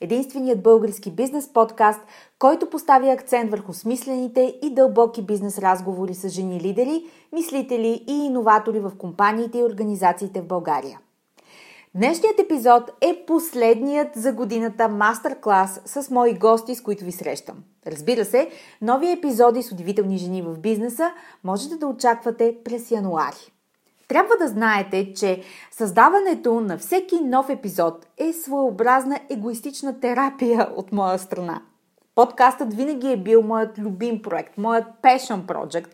единственият български бизнес подкаст, който поставя акцент върху смислените и дълбоки бизнес разговори с жени лидери, мислители и иноватори в компаниите и организациите в България. Днешният епизод е последният за годината мастер-клас с мои гости, с които ви срещам. Разбира се, нови епизоди с удивителни жени в бизнеса можете да очаквате през януари. Трябва да знаете, че създаването на всеки нов епизод е своеобразна егоистична терапия от моя страна. Подкастът винаги е бил моят любим проект, моят passion project,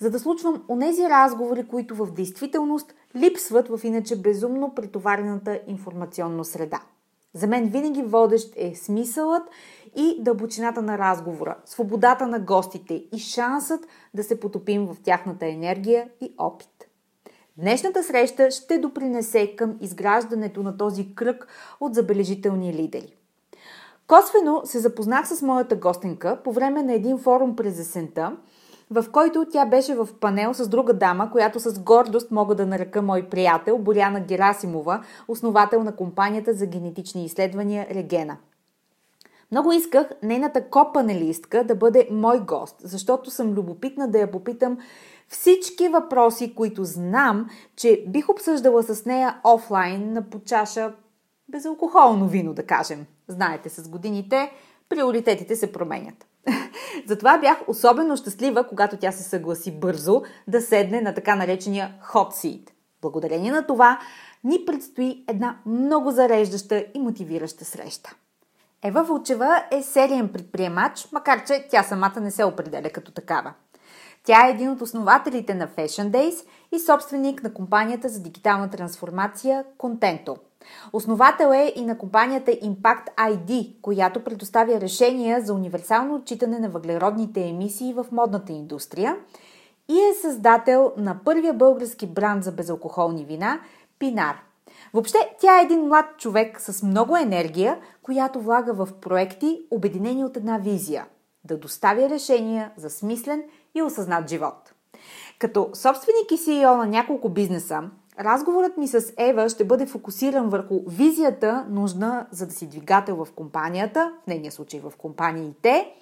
за да случвам онези разговори, които в действителност липсват в иначе безумно претоварената информационна среда. За мен винаги водещ е смисълът и дълбочината на разговора, свободата на гостите и шансът да се потопим в тяхната енергия и опит. Днешната среща ще допринесе към изграждането на този кръг от забележителни лидери. Косвено се запознах с моята гостенка по време на един форум през есента, в който тя беше в панел с друга дама, която с гордост мога да нарека мой приятел Боряна Герасимова, основател на компанията за генетични изследвания Регена. Много исках нейната копанелистка да бъде мой гост, защото съм любопитна да я попитам всички въпроси, които знам, че бих обсъждала с нея офлайн на почаша безалкохолно вино, да кажем. Знаете, с годините приоритетите се променят. Затова бях особено щастлива, когато тя се съгласи бързо да седне на така наречения hot seat. Благодарение на това ни предстои една много зареждаща и мотивираща среща. Ева Вълчева е сериен предприемач, макар че тя самата не се определя като такава. Тя е един от основателите на Fashion Days и собственик на компанията за дигитална трансформация Contento. Основател е и на компанията Impact ID, която предоставя решения за универсално отчитане на въглеродните емисии в модната индустрия и е създател на първия български бранд за безалкохолни вина Пинар. Въобще, тя е един млад човек с много енергия, която влага в проекти, обединени от една визия – да доставя решения за смислен и осъзнат живот. Като собственик и CEO на няколко бизнеса, разговорът ми с Ева ще бъде фокусиран върху визията, нужна за да си двигател в компанията, в нейния случай в компаниите,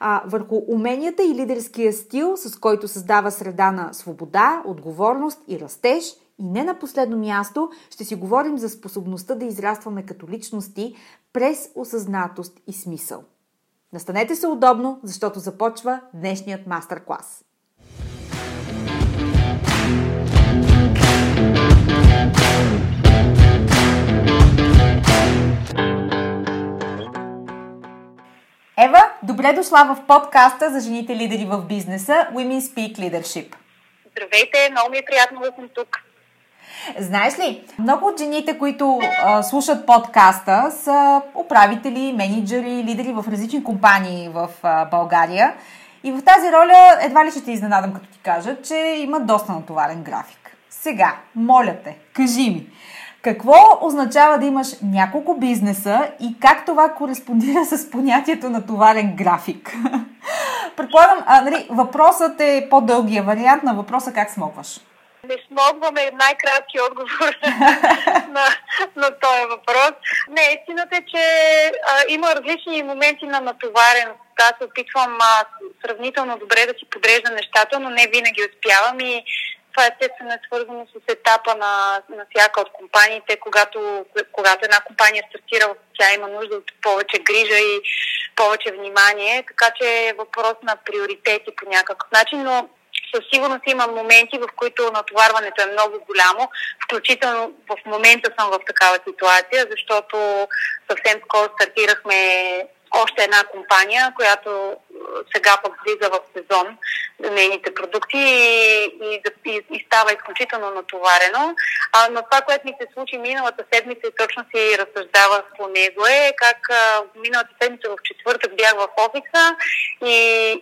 а, върху уменията и лидерския стил, с който създава среда на свобода, отговорност и растеж. И не на последно място ще си говорим за способността да израстваме като личности през осъзнатост и смисъл. Настанете се удобно, защото започва днешният мастер-клас. Ева, добре дошла в подкаста за жените лидери в бизнеса Women Speak Leadership. Здравейте, много ми е приятно да съм тук. Знаеш ли, много от жените, които а, слушат подкаста, са управители, менеджери, лидери в различни компании в а, България. И в тази роля едва ли ще те изненадам, като ти кажа, че има доста натоварен график. Сега, моля те, кажи ми, какво означава да имаш няколко бизнеса и как това кореспондира с понятието натоварен график? Предполагам, а, нали, въпросът е по-дългия вариант на въпроса как смогваш. Не смогваме най-кратки отговор на, на този въпрос. Не, истината е, че а, има различни моменти на натовареност. Аз се опитвам а, сравнително добре да си подреждам нещата, но не винаги успявам и това естествено е свързано с етапа на, на всяка от компаниите, когато, когато една компания стартира, тя има нужда от повече грижа и повече внимание, така че е въпрос на приоритети по някакъв начин, но със сигурност има моменти, в които натоварването е много голямо. Включително в момента съм в такава ситуация, защото съвсем скоро стартирахме още една компания, която сега пък влиза в сезон нейните продукти и, и, и, и става изключително натоварено. А, но това, което ми се случи миналата седмица и точно си разсъждавах по него е как а, миналата седмица в четвъртък бях в офиса и,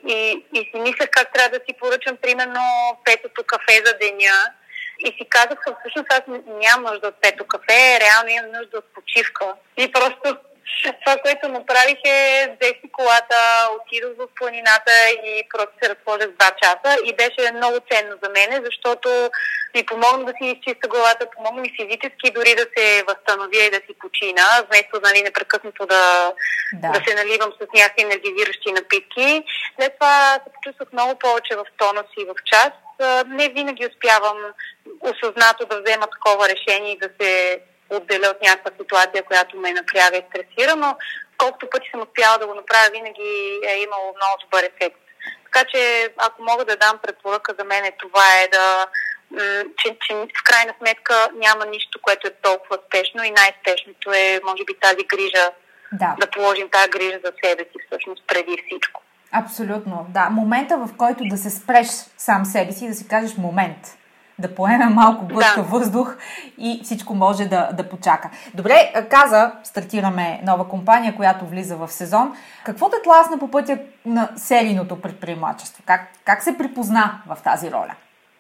и, и си мислех как трябва да си поръчам примерно петото кафе за деня и си казах, всъщност аз нямам нужда от пето кафе, реално имам нужда от почивка. И просто това, което направих е, взех си колата, отидох в планината и просто се разположих два часа и беше много ценно за мене, защото ми помогна да си изчиста главата, помогна ми физически дори да се възстановя и да си почина, вместо нали, непрекъснато да, да. да се наливам с някакви енергизиращи напитки. След това се почувствах много повече в тонус и в час. Не винаги успявам осъзнато да взема такова решение и да се отделя от някаква ситуация, която ме напряга и стресира, но колкото пъти съм успяла да го направя, винаги е имало много добър ефект. Така че, ако мога да дам препоръка за мен, това е да че, че в крайна сметка няма нищо, което е толкова спешно и най-спешното е, може би, тази грижа, да, да положим тази грижа за себе си всъщност преди всичко. Абсолютно, да. Момента, в който да се спреш сам себе си и да си кажеш момент да поеме малко глътка да. въздух и всичко може да, да почака. Добре, каза, стартираме нова компания, която влиза в сезон. Какво те тласна по пътя на серийното предприемачество? Как, как се припозна в тази роля?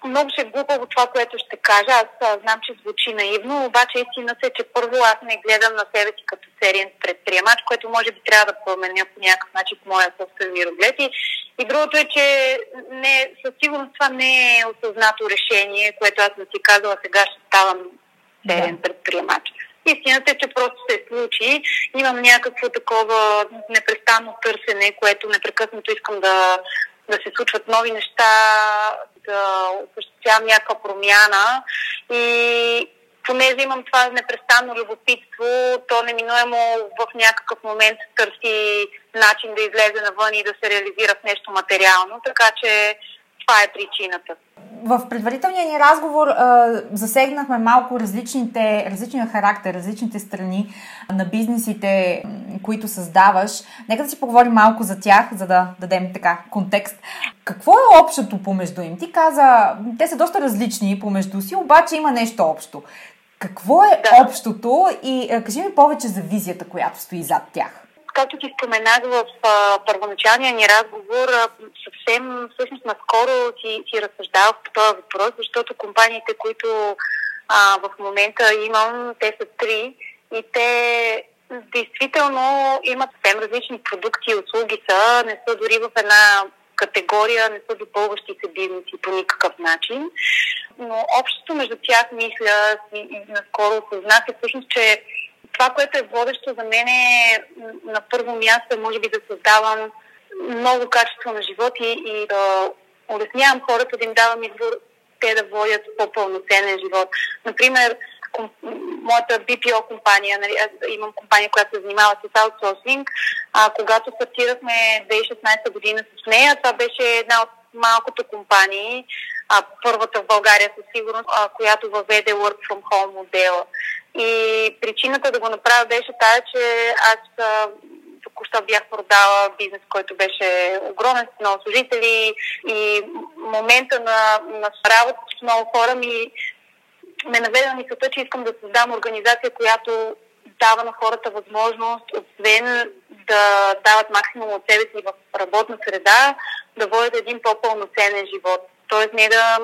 Много ще глупаво това, което ще кажа. Аз а, знам, че звучи наивно, обаче истината е, че първо аз не гледам на себе си като сериен предприемач, което може би трябва да променя по някакъв начин в моя собствен мироглед. И, и другото е, че не, със сигурност това не е осъзнато решение, което аз съм си казала, сега ще ставам сериен да. предприемач. Истината е, че просто се случи. Имам някакво такова непрестанно търсене, което непрекъснато искам да, да се случват нови неща, да осъществявам някаква промяна и понеже имам това непрестанно любопитство, то неминуемо в някакъв момент търси начин да излезе навън и да се реализира в нещо материално, така че това е причината. В предварителния ни разговор а, засегнахме малко различните, различния характер, различните страни на бизнесите, които създаваш. Нека да си поговорим малко за тях, за да дадем така контекст. Какво е общото помежду им? Ти каза, те са доста различни помежду си, обаче има нещо общо. Какво е да. общото и а, кажи ми повече за визията, която стои зад тях? както ти споменах в а, първоначалния ни разговор, а, съвсем всъщност наскоро си, си разсъждавах по този въпрос, защото компаниите, които а, в момента имам, те са три и те действително имат съвсем различни продукти и услуги са, не са дори в една категория, не са допълващи се бизнеси по никакъв начин. Но общото между тях, мисля, и, наскоро осъзнах е всъщност, че това, което е водещо за мен е на първо място, може би да създавам много качество на живот и, и да улеснявам хората, да им давам избор те да водят по-пълноценен живот. Например, моята BPO компания, нали, аз имам компания, която се занимава с аутсорсинг, а, когато стартирахме 2016 година с нея, това беше една от малкото компании, а, първата в България със сигурност, а, която въведе Work from Home модела. И причината да го направя беше тая, че аз току-що бях продала бизнес, който беше огромен с много служители и момента на, на работа с много хора ми ме наведе на мисълта, че искам да създам организация, която дава на хората възможност, освен да дават максимум от себе си в работна среда, да водят един по-пълноценен живот. Тоест не да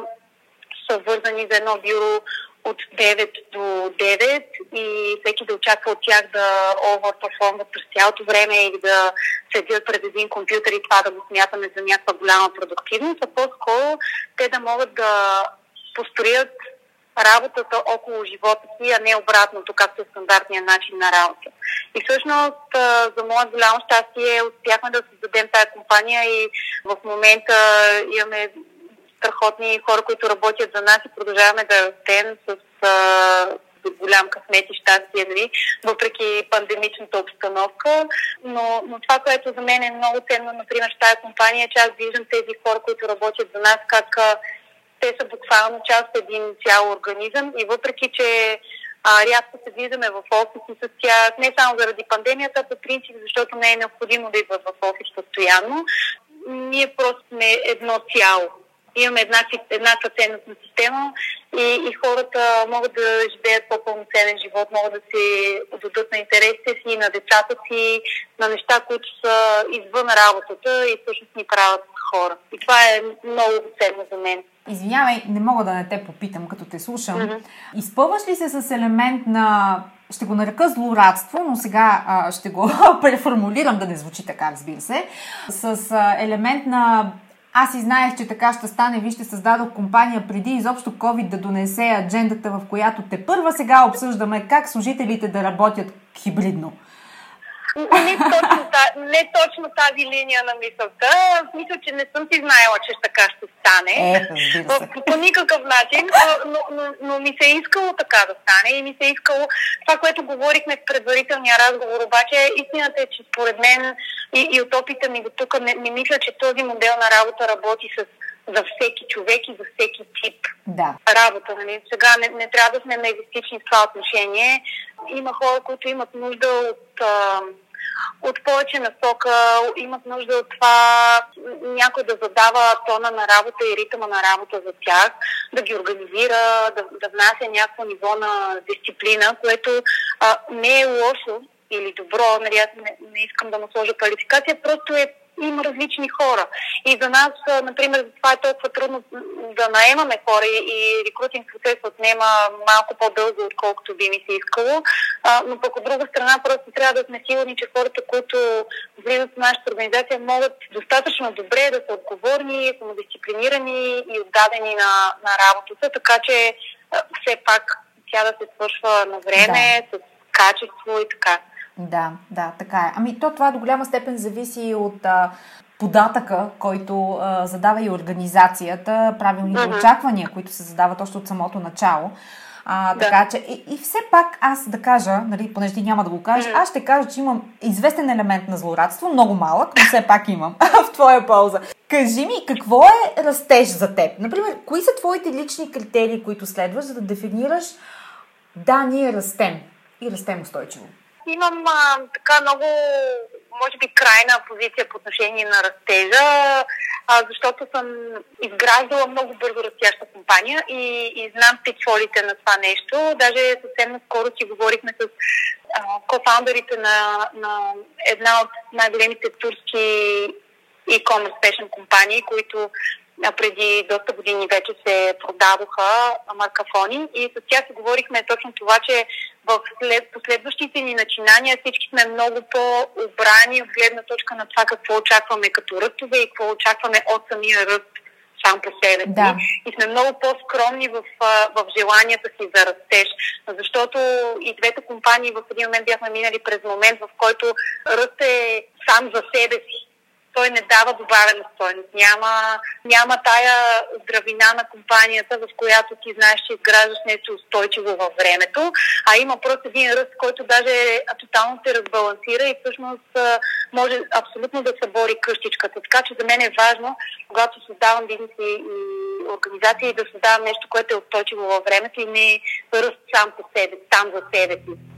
са вързани за едно бюро от 9 до 9 и всеки да очаква от тях да оверперформват през цялото време или да седят пред един компютър и това да го смятаме за някаква голяма продуктивност, а по-скоро те да могат да построят работата около живота си, а не обратното, както е стандартният начин на работа. И всъщност, за мое голямо щастие, успяхме да създадем тази компания и в момента имаме страхотни хора, които работят за нас и продължаваме да растем с голям късмет и щастие, нали, въпреки пандемичната обстановка. Но, но това, което за мен е много ценно, например, в тази компания, е, че аз виждам тези хора, които работят за нас, как те са буквално част един цял организъм и въпреки, че а, рядко се виждаме в офиси с тях, не само заради пандемията, по принцип, защото не е необходимо да идват в офис постоянно, ние просто сме едно цяло имаме една, еднаква ценностна система и, и хората могат да живеят по-пълноценен живот, могат да се отдадат на интересите си, на децата си, на неща, които са извън работата и всъщност ни правят хора. И това е много ценно за мен. Извинявай, не мога да не те попитам, като те слушам. Mm-hmm. Изпълваш ли се с елемент на ще го нарека злорадство, но сега а, ще го преформулирам да не звучи така, разбира се, с а, елемент на аз и знаех, че така ще стане. Вижте, създадох компания преди изобщо COVID да донесе аджендата, в която те първа сега обсъждаме как служителите да работят хибридно. Не точно, не точно тази линия на мисълта. Мисля, че не съм си знаела, че така ще стане. Е, по, никакъв начин, но, но, но ми се е искало така да стане и ми се е искало това, което говорихме в предварителния разговор, обаче истината е, че според мен и, и от опита ми до тук не, не мисля, че този модел на работа работи с за всеки човек и за всеки тип да. работа. Нали? Сега не, не трябва да сме егоистични в това отношение. Има хора, които имат нужда от, а, от повече насока, имат нужда от това някой да задава тона на работа и ритъма на работа за тях, да ги организира, да, да внася някакво ниво на дисциплина, което а, не е лошо или добро, нали, аз не, не искам да му сложа квалификация, просто е има различни хора. И за нас, например, това е толкова трудно да наемаме хора и рекрутинг процес отнема малко по-дълго, отколкото би ми се искало. А, но пък от друга страна просто трябва да сме сигурни, че хората, които влизат в нашата организация, могат достатъчно добре да са отговорни, самодисциплинирани и отдадени на, на работата, така че все пак тя да се свършва на време, да. с качество и така. Да, да, така е. Ами то това до голяма степен зависи от а, податъка, който а, задава и организацията, правилните uh-huh. очаквания, които се задават още от самото начало. А, да. Така че, и, и все пак аз да кажа, нали, понеже ти няма да го кажеш, аз ще кажа, че имам известен елемент на злорадство, много малък, но все пак имам в твоя полза. Кажи ми, какво е растеж за теб? Например, кои са твоите лични критерии, които следваш, за да дефинираш да, ние растем и растем устойчиво? Имам а, така много, може би, крайна позиция по отношение на растежа, а, защото съм изграждала много бързо растяща компания и, и знам питфолите на това нещо. Даже съвсем наскоро си говорихме с кофаундерите на, на една от най-големите турски e-commerce fashion компании, които преди доста години вече се продадоха маркафони и с тях си говорихме точно това, че в след, последващите ни начинания всички сме много по-обрани от гледна точка на това какво очакваме като ръстове и какво очакваме от самия ръст сам по себе си. Да. И сме много по-скромни в, в желанията си за растеж. Защото и двете компании в един момент бяхме минали през момент, в който ръст е сам за себе си той не дава добавена стойност. Няма, няма тая здравина на компанията, в която ти знаеш, че изграждаш нещо устойчиво във времето, а има просто един ръст, който даже тотално се разбалансира и всъщност може абсолютно да събори къщичката. Така че за мен е важно, когато създавам бизнес и, и организация, да създавам нещо, което е устойчиво във времето и не ръст сам по себе, сам за себе си.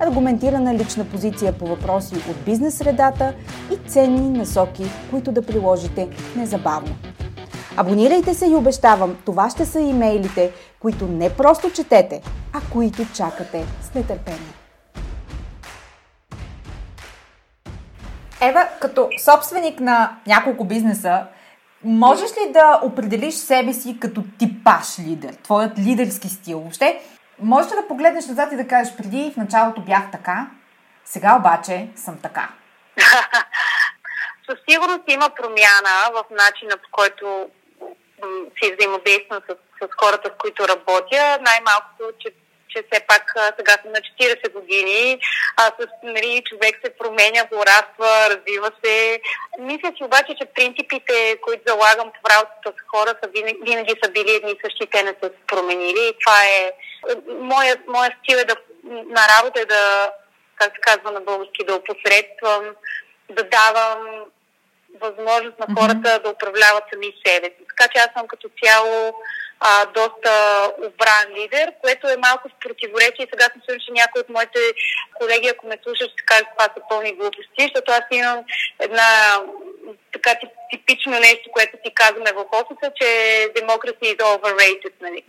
аргументирана лична позиция по въпроси от бизнес средата и ценни насоки, които да приложите незабавно. Абонирайте се и обещавам, това ще са имейлите, които не просто четете, а които чакате с нетърпение. Ева, като собственик на няколко бизнеса, можеш ли да определиш себе си като типаш лидер, твоят лидерски стил? Въобще, можеш ли да погледнеш назад и да кажеш, преди в началото бях така, сега обаче съм така? Със сигурност има промяна в начина по който си взаимодействам с, с хората, с които работя. Най-малкото, че че все пак сега съм на 40 години, а с, нали, човек се променя, пораства, развива се. Мисля си обаче, че принципите, които залагам в работата с хора, са винаги, винаги са били едни и същи, те не са се променили. И това е... Моя, моя стил е да, на работа е да, как се казва на български, да опосредствам, да давам възможност на хората mm-hmm. да управляват сами себе си. Така че аз съм като цяло а, доста обран лидер, което е малко в противоречие. Сега съм сигурна, че някои от моите колеги, ако ме слушат, ще кажат това са пълни глупости, защото аз имам една така типично нещо, което си казваме в офиса, че democracy is overrated. Нали?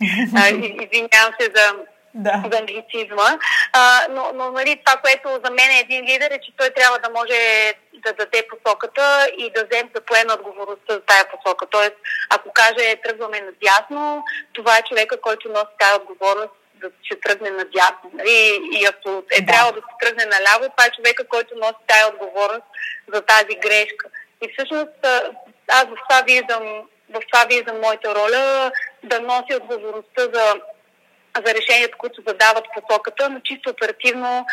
извинявам се за да. за англицизма. А, но, но нали, това, което за мен е един лидер, е, че той трябва да може да даде посоката и да вземе да поеме отговорността за тая посока. Тоест, ако каже тръгваме надясно, това е човека, който носи тази отговорност да се тръгне надясно. Нали? И ако е да. трябва да се тръгне наляво, това е човека, който носи тази отговорност за тази грешка. И всъщност аз в това виждам, в това виждам моята роля да носи отговорността за за решенията, които задават посоката, но чисто оперативно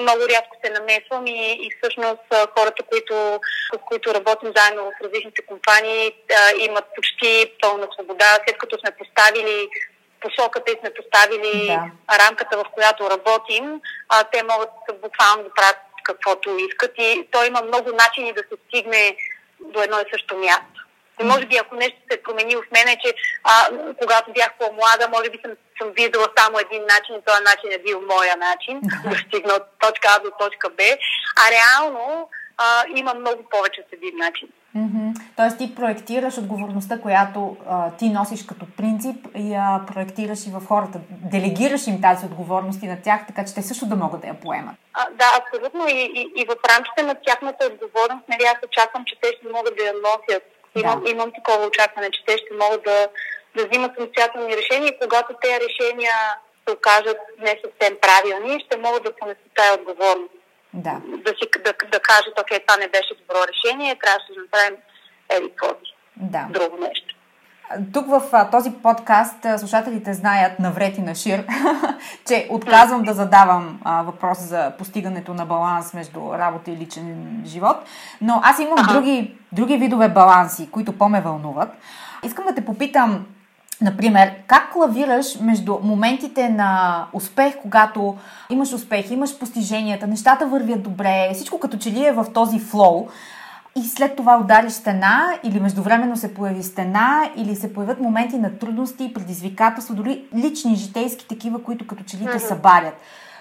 много рядко се намесвам и, и всъщност хората, които, с които работим заедно в различните компании, имат почти пълна свобода, след като сме поставили посоката и сме поставили да. рамката, в която работим, а, те могат буквално да правят каквото искат и то има много начини да се стигне до едно и също място. И може би ако нещо се е променило в мен е, че а, когато бях по-млада, може би съм, съм виждала само един начин и този начин е бил моя начин да стигна от точка А до точка Б. А реално а, има много повече от един начин. Mm-hmm. Тоест ти проектираш отговорността, която а, ти носиш като принцип и я проектираш и в хората. Делегираш им тази отговорност и на тях, така че те също да могат да я поемат. А, да, абсолютно. И, и, и в рамките на тяхната отговорност, нали, аз очаквам, че те ще могат да я носят Имам, да. имам такова очакване, че те ще могат да, да взимат самостоятелни решения и когато тези решения се окажат не съвсем правилни, ще могат да понесат тази отговорност. Да. Да, си, да, да кажат, окей, това не беше добро решение, трябваше да направим еди да. друго нещо. Тук в а, този подкаст слушателите знаят навред и на шир, че отказвам да задавам а, въпрос за постигането на баланс между работа и личен живот, но аз имам ага. други, други видове баланси, които по-ме вълнуват. Искам да те попитам, Например, как лавираш между моментите на успех, когато имаш успех, имаш постиженията, нещата вървят добре, всичко като че ли е в този флоу, и след това удари стена или междувременно се появи стена или се появят моменти на трудности, предизвикателства, дори лични, житейски такива, които като че ли те събарят.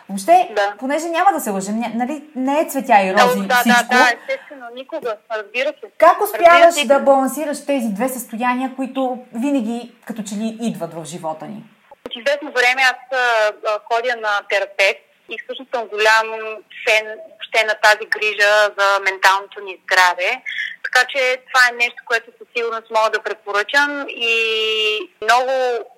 Въобще, да. понеже няма да се лъжем, нали, не е цветя и рози да, всичко. Да, да, естествено, никога, разбира се. Как успяваш се, да балансираш тези две състояния, които винаги като че ли идват в живота ни? От известно време аз а, ходя на терапевт и всъщност съм голям фен въобще на тази грижа за менталното ни здраве. Така че това е нещо, което със сигурност мога да препоръчам и много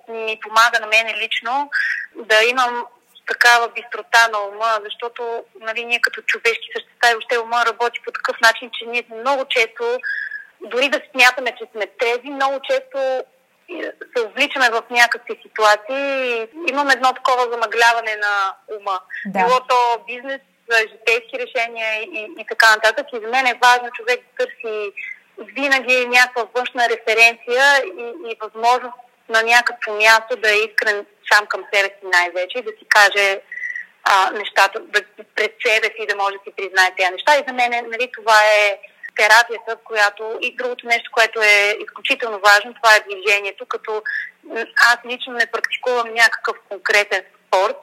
ми помага на мен лично да имам такава бистрота на ума, защото нали, ние като човешки същества и въобще ума работи по такъв начин, че ние много често, дори да смятаме, че сме тези, много често се увличаме в някакви ситуации. Имам едно такова замъгляване на ума. Да. Било то бизнес, житейски решения и, и така нататък. И за мен е важно човек да търси винаги някаква външна референция и, и възможност на някакво място да е искрен сам към себе си най-вече и да си каже а, нещата да, пред себе си да може да си признае тези неща. И за мен нали, това е терапията, която и другото нещо, което е изключително важно, това е движението, като аз лично не практикувам някакъв конкретен спорт.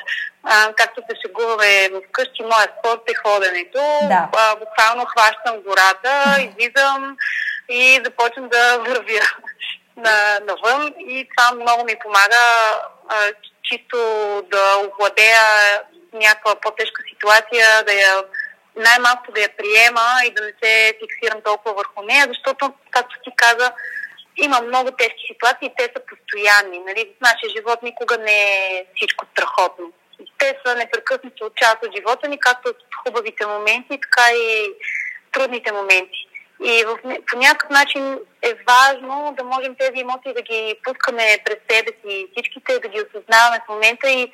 А, както се шегуваме вкъщи, моят спорт е ходенето. Да. А, буквално хващам гората, излизам и започвам да вървя на, навън и това много ми помага а, чисто да овладея някаква по-тежка ситуация, да я най-малко да я приема и да не се фиксирам толкова върху нея, защото, както ти каза, има много тежки ситуации те са постоянни. Нали? Нашия живот никога не е всичко страхотно. Те са непрекъснато част от живота ни, както от хубавите моменти, така и трудните моменти. И в, по някакъв начин е важно да можем тези емоции да ги пускаме пред себе си, всичките да ги осъзнаваме в момента и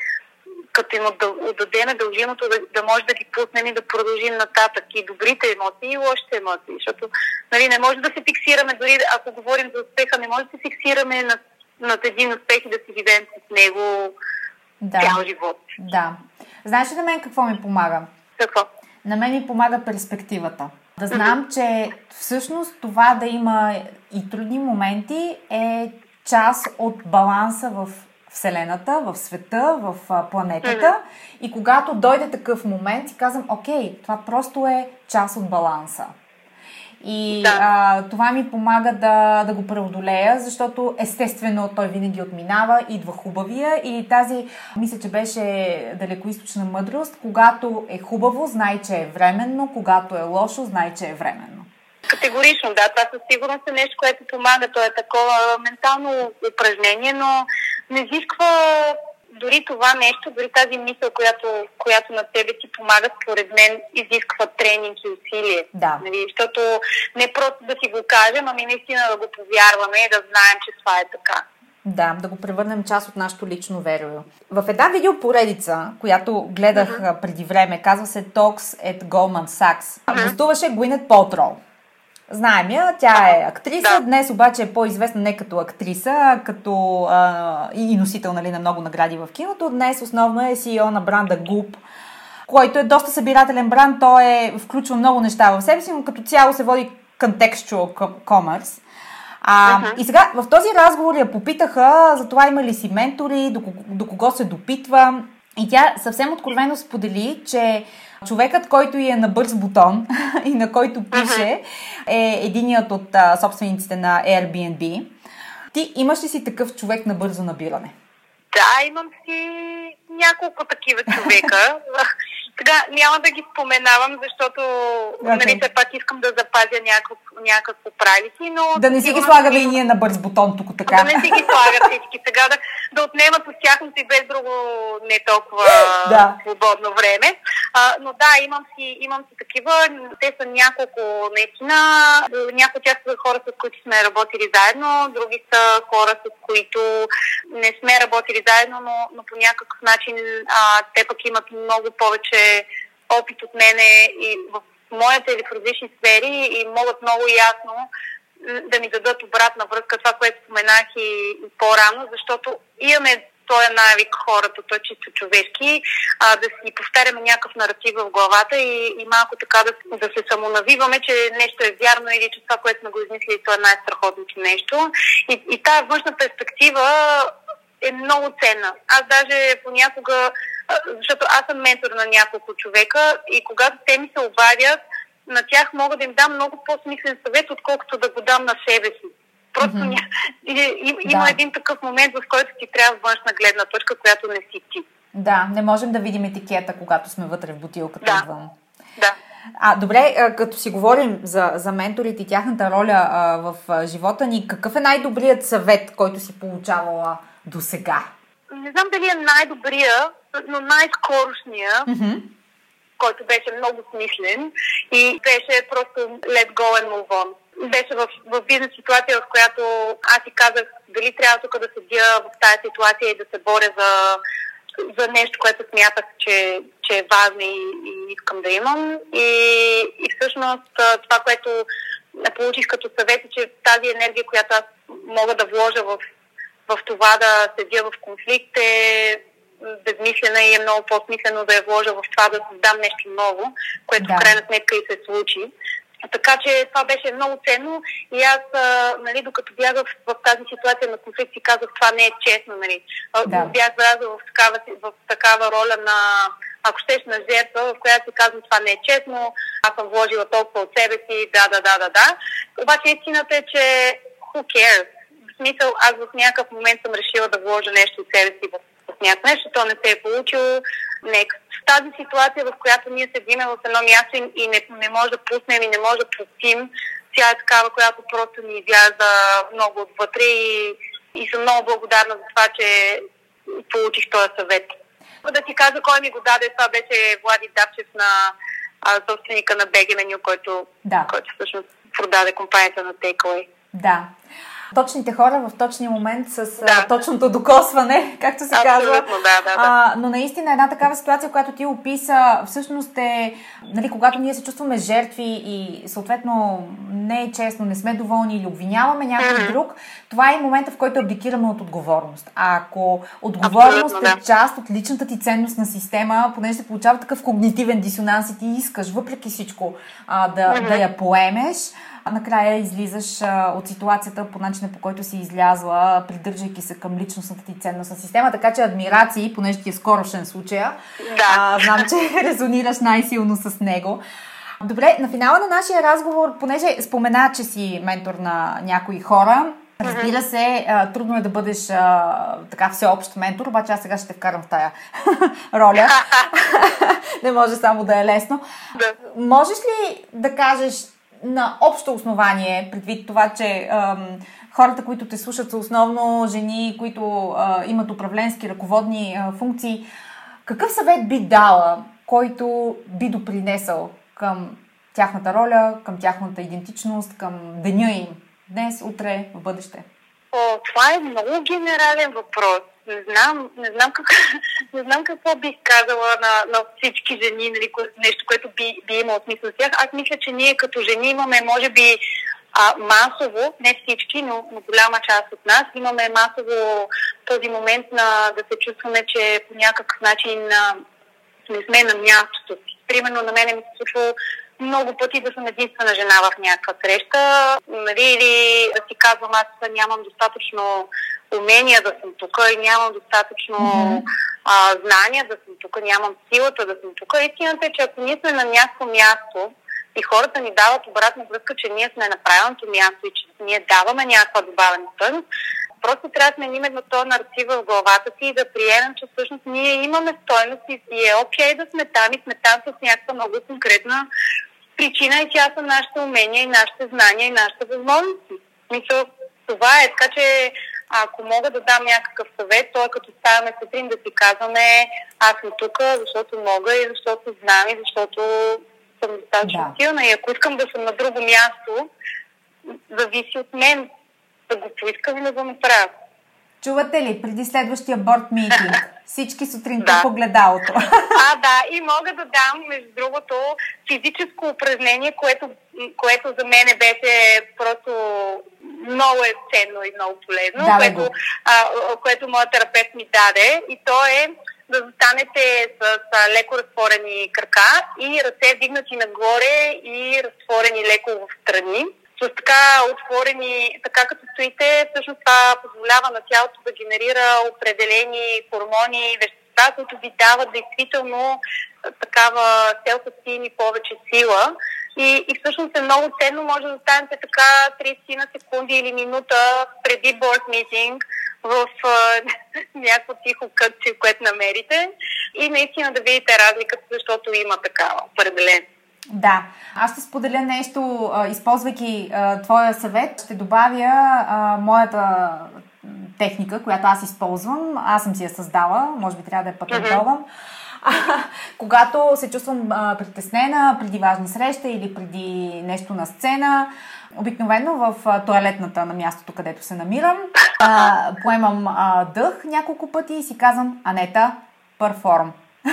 като им отдадем дължимото да, да може да ги пуснем и да продължим нататък и добрите емоции и лошите емоции. Защото нали, не може да се фиксираме, дори ако говорим за успеха, не може да се фиксираме над, над един успех и да си живеем с него да. цял живот. Да. Знаеш ли на мен какво ми помага? Какво? На мен ми помага перспективата. Да знам, че всъщност това да има и трудни моменти е част от баланса в Вселената, в света, в планетата. И когато дойде такъв момент, си казвам, окей, това просто е част от баланса. И да. а, това ми помага да, да го преодолея, защото естествено той винаги отминава, идва хубавия и тази, мисля, че беше далекоисточна мъдрост, когато е хубаво, знай, че е временно, когато е лошо, знай, че е временно. Категорично, да. Това със сигурност е нещо, което помага. То е такова ментално упражнение, но не изисква дори това нещо, дори тази мисъл, която, която на тебе ти помага, според мен, изисква тренинг и усилие. Да. Нали? Защото не просто да си го кажем, ами наистина да го повярваме и да знаем, че това е така. Да, да го превърнем част от нашето лично верою. В една видеопоредица, която гледах uh-huh. преди време, казва се Talks at Goldman Sachs, uh-huh. гостуваше Gwyneth Paltrow. Знаем я, тя е актриса, да. днес обаче е по-известна не като актриса, а като а, и носител нали, на много награди в киното. Днес основно е CEO на бранда Goop, който е доста събирателен бранд. Той е, включва много неща в себе си, но като цяло се води contextual commerce. А, uh-huh. И сега в този разговор я попитаха за това има ли си ментори, до, до кого се допитва. И тя съвсем откровено сподели, че човекът, който е на бърз бутон и на който пише, е единият от а, собствениците на Airbnb. Ти имаш ли си такъв човек на бързо набиране? Да, имам си няколко такива човека. Сега няма да ги споменавам, защото okay. нали, все пак искам да запазя някакво, някакво правици, но... Да не си ги слагаме и ние на бърз бутон тук така. Да не си ги слагат всички сега, да, да отнемат от тяхното и без друго не толкова да. свободно време. А, но да, имам си, имам си такива. Те са няколко наистина. Някои от тях са хора, с които сме работили заедно, други са хора, с които не сме работили заедно, но, но по някакъв начин а, те пък имат много повече опит от мене и в моята или в различни сфери и могат много ясно да ми дадат обратна връзка, това, което споменах и, и по-рано, защото имаме този навик хората, той е чисто човешки, а, да си повтаряме някакъв наратив в главата и, и малко така да, да се самонавиваме, че нещо е вярно или че това, което сме го измислили, то е най-страхотното нещо. И, и тази външна перспектива е много ценна. Аз даже понякога защото аз съм ментор на няколко човека и когато те ми се обадят, на тях мога да им дам много по-смислен съвет, отколкото да го дам на себе си. Просто mm-hmm. ня... има да. един такъв момент, в който ти трябва външна гледна точка, която не си ти. Да, не можем да видим етикета, когато сме вътре в бутилката да. отвън. Да. А, добре, като си говорим за, за менторите и тяхната роля а, в а, живота ни, какъв е най-добрият съвет, който си получавала до сега? Не знам дали е най-добрия, но най-скорошния, mm-hmm. Който беше много смислен и беше просто let go and move on. Беше в, в бизнес ситуация, в която аз си казах дали трябва тук да седя в тази ситуация и да се боря за, за нещо, което смятах, че, че е важно и, и искам да имам. И, и всъщност това, което получих като съвет е, че тази енергия, която аз мога да вложа в в това да седя в конфликт е безмислена и е много по-смислено да я вложа в това да създам нещо ново, което да. в крайна сметка и се случи. Така че това беше много ценно и аз, а, нали, докато бях в, в тази ситуация на конфликт, си казах, това не е честно. Нали. Да. Бях влязла в такава, в такава роля на, ако щеш, на жертва, в която си казвам, това не е честно, аз съм вложила толкова от себе си, да, да, да, да, да. Обаче истината е, че who cares? В смисъл, аз в някакъв момент съм решила да вложа нещо от себе си в някакво нещо, то не се е получило. Нека. В тази ситуация, в която ние седиме в едно място и не, не може да пуснем и не може да простим, тя е такава, която просто ни изляза много отвътре и, и съм много благодарна за това, че получих този съвет. Да ти кажа кой ми го даде, това беше Влади Дапчев на а, собственика на BG Menu, който, да. който всъщност продаде компанията на Takeaway. Да точните хора в точния момент с да. точното докосване, както се казва. Да, да, да. А, но наистина една такава ситуация, която ти описа, всъщност е, нали, когато ние се чувстваме жертви и съответно не е честно, не сме доволни или обвиняваме някой mm-hmm. друг, това е момента, в който абдикираме от отговорност. А ако отговорност Абсолютно, е да. част от личната ти ценностна система, понеже се получава такъв когнитивен дисонанс и ти искаш, въпреки всичко, а, да, mm-hmm. да я поемеш, а накрая излизаш а, от ситуацията по начина по който си излязла, придържайки се към личностната ти ценностна система. Така че адмирации, понеже ти е скорошен случая, да. а, знам, че резонираш най-силно с него. Добре, на финала на нашия разговор, понеже спомена, че си ментор на някои хора, Разбира се, трудно е да бъдеш а, така всеобщ ментор, обаче аз сега ще те вкарам в тая роля. Не може само да е лесно. Да. Можеш ли да кажеш на общо основание, предвид това, че ам, хората, които те слушат, са основно жени, които а, имат управленски, ръководни а, функции, какъв съвет би дала, който би допринесъл към тяхната роля, към тяхната идентичност, към деня им днес, утре, в бъдеще? О, това е много генерален въпрос не знам, не знам, как, не знам какво бих казала на, на всички жени, нали, нещо, което би, би имало смисъл с тях. Аз мисля, че ние като жени имаме, може би, а, масово, не всички, но, но голяма част от нас, имаме масово този момент на да се чувстваме, че по някакъв начин а, не сме на мястото. Примерно на мене ми се случва много пъти да съм единствена жена в някаква среща, нали, или да си казвам, аз нямам достатъчно умения да съм тук и нямам достатъчно mm-hmm. а, знания да съм тук, нямам силата да съм тук. Истината е, че ако ние сме на някакво място и хората ни дават обратна връзка, че ние сме на правилното място и че ние даваме някаква добавена стойност, просто трябва да сменим едно то нарцив в главата си и да приемем, че всъщност ние имаме стойност и е окей okay да сме там и сме там с някаква много конкретна причина и тя са нашите умения и нашите знания и нашите възможности. Мисля, това е. Така че ако мога да дам някакъв съвет, то е като ставаме сутрин да си казваме аз съм тук, защото мога и защото знам и защото съм достатъчно да. силна. И ако искам да съм на друго място, зависи от мен да го поискам и да го направя. Чувате ли преди следващия борт митинг? Всички сутринта да. погледалото. А, да, и мога да дам, между другото, физическо упражнение, което, което за мен беше просто много е ценно и много полезно, да, което, а, което моят терапевт ми даде. И то е да застанете с, с леко разтворени крака и ръце вдигнати нагоре и разтворени леко в страни с така отворени, така като стоите, всъщност това позволява на тялото да генерира определени хормони и вещества, които ви дават действително такава селф-естим и повече сила. И, и всъщност е много ценно, може да останете така 30 на секунди или минута преди борт митинг в някакво тихо кътче, което намерите и наистина да видите разликата, защото има такава определено. Да. Аз ще споделя нещо, използвайки твоя съвет. Ще добавя а, моята техника, която аз използвам. Аз съм си я създала, може би трябва да я патентовам. Mm-hmm. когато се чувствам а, притеснена преди важна среща или преди нещо на сцена, обикновено в а, туалетната на мястото, където се намирам, а, поемам а, дъх няколко пъти и си казвам Анета, перформ.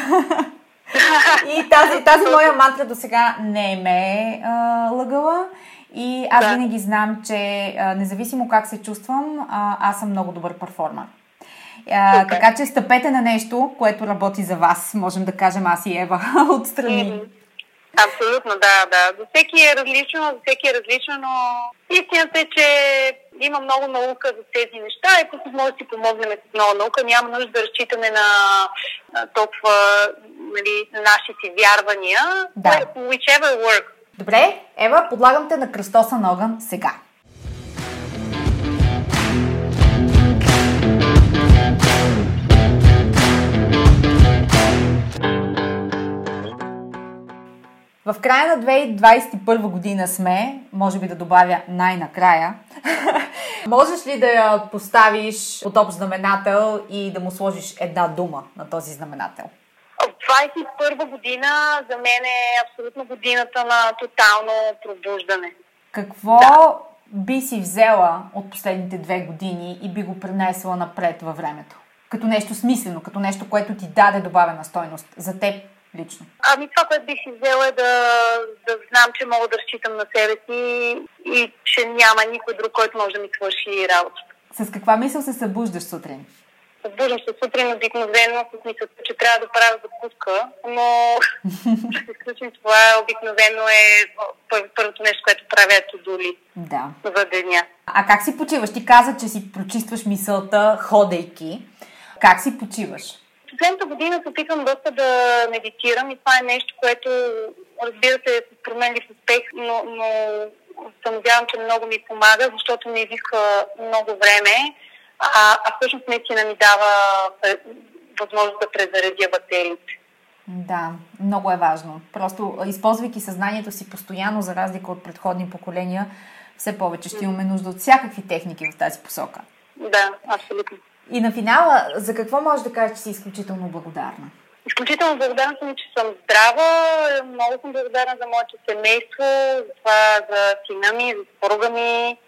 И тази, тази моя мантра до сега не ме е лъгала. И аз да. винаги знам, че а, независимо как се чувствам, а, аз съм много добър перформер. А, така че стъпете на нещо, което работи за вас, можем да кажем аз и Ева отстрани. Mm-hmm. Абсолютно, да, да. За всеки е различно, за всеки е различно, но истината е, че има много наука за тези неща и просто може да си помогнем с много наука. Няма нужда да разчитаме на, на толкова нали, наши си вярвания. Да. Whichever work. Добре, Ева, подлагам те на кръстоса на огън сега. В края на 2021 година сме, може би да добавя най-накрая. Можеш ли да я поставиш под общ знаменател и да му сложиш една дума на този знаменател? 21 година за мен е абсолютно годината на тотално пробуждане. Какво да. би си взела от последните две години и би го пренесла напред във времето? Като нещо смислено, като нещо, което ти даде добавена стойност за теб лично? Ами това, което бих си взела е да, да знам, че мога да разчитам на себе си и че няма никой друг, който може да ми свърши работата. С каква мисъл се събуждаш сутрин? Събуждам се сутрин обикновено с мисълта, че трябва да правя закуска, но изключим това обикновено е първото нещо, което правя е доли да. за деня. А как си почиваш? Ти каза, че си прочистваш мисълта, ходейки. Как си почиваш? Последната година се опитвам доста да медитирам и това е нещо, което разбира се е с променлив успех, но, но установявам, че много ми помага, защото не изисква много време, а, а всъщност наистина ми дава възможност да презаредя батериите. Да, много е важно. Просто използвайки съзнанието си постоянно, за разлика от предходни поколения, все повече ще имаме нужда от всякакви техники в тази посока. Да, абсолютно. И на финала, за какво можеш да кажеш, че си изключително благодарна? Изключително благодарна съм, че съм здрава. Много съм благодарна за моето семейство, за това за сина ми, за съпруга ми.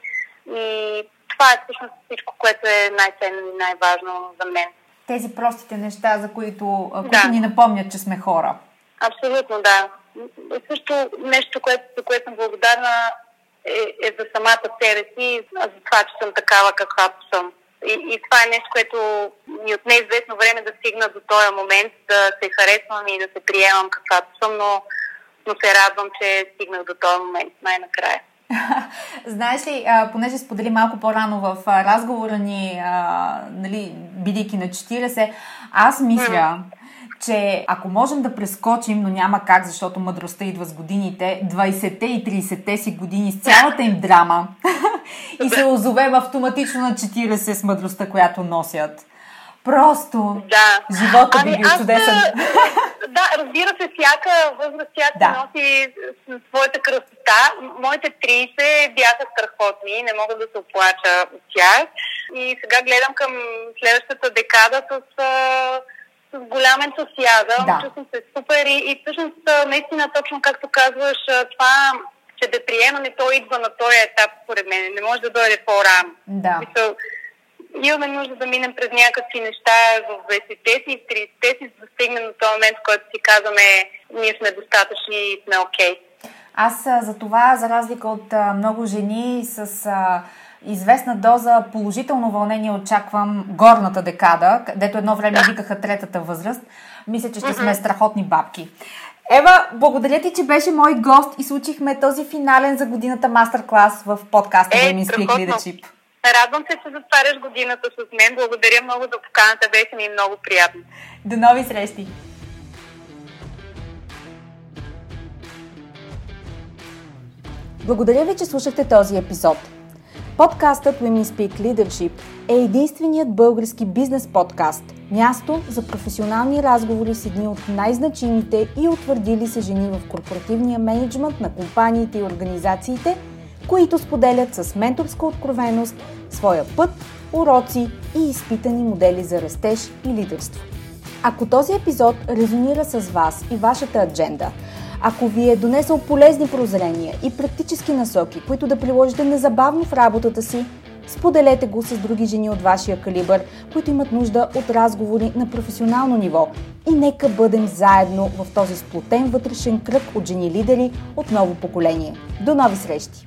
И това е всъщност всичко, което е най-ценно и най-важно за мен. Тези простите неща, за които, които да. ни напомнят, че сме хора. Абсолютно, да. Също нещо, което, за което съм благодарна е, е за самата себе си, за това, че съм такава каквато съм. И, и това е нещо, което ми от неизвестно време да стигна до този момент, да се харесвам и да се приемам каквато съм, но, но се радвам, че стигнах до този момент най-накрая. Знаеш ли, понеже сподели малко по-рано в разговора ни, а, нали, бидейки на 40, аз мисля, че ако можем да прескочим, но няма как, защото мъдростта идва с годините, 20-те и 30-те си години с цялата им драма и се озовем автоматично на 40 с мъдростта, която носят. Просто да. живота ами, би бил аз, чудесен. Да, разбира се, всяка възраст, всяка да. носи своята красота. Моите 30 бяха страхотни, не мога да се оплача от тях. И сега гледам към следващата декада с с голям ентусиазъм, да. чувствам се супер и, и всъщност наистина точно както казваш, това, че да приемане, то идва на този етап, според мен. Не може да дойде по-рано. Да. Мисъл, имаме нужда да минем през някакви неща в 20-те си и в 30-те си, за да стигнем до този момент, в който си казваме, ние сме достатъчни и сме окей. Okay. Аз за това, за разлика от много жени с а, известна доза положително вълнение очаквам горната декада, където едно време викаха третата възраст. Мисля, че ще сме страхотни бабки. Ева, благодаря ти, че беше мой гост и случихме този финален за годината мастер-клас в подкаста е, Women Speak Leadership. Радвам се, че затваряш годината с мен. Благодаря много за поканата. Беше ми много приятно. До нови срещи! Благодаря ви, че слушахте този епизод. Подкастът Women Speak Leadership е единственият български бизнес подкаст, място за професионални разговори с едни от най-значимите и утвърдили се жени в корпоративния менеджмент на компаниите и организациите, които споделят с менторска откровеност своя път, уроци и изпитани модели за растеж и лидерство. Ако този епизод резонира с вас и вашата адженда – ако ви е донесъл полезни прозрения и практически насоки, които да приложите незабавно в работата си, споделете го с други жени от вашия калибър, които имат нужда от разговори на професионално ниво. И нека бъдем заедно в този сплотен вътрешен кръг от жени лидери от ново поколение. До нови срещи!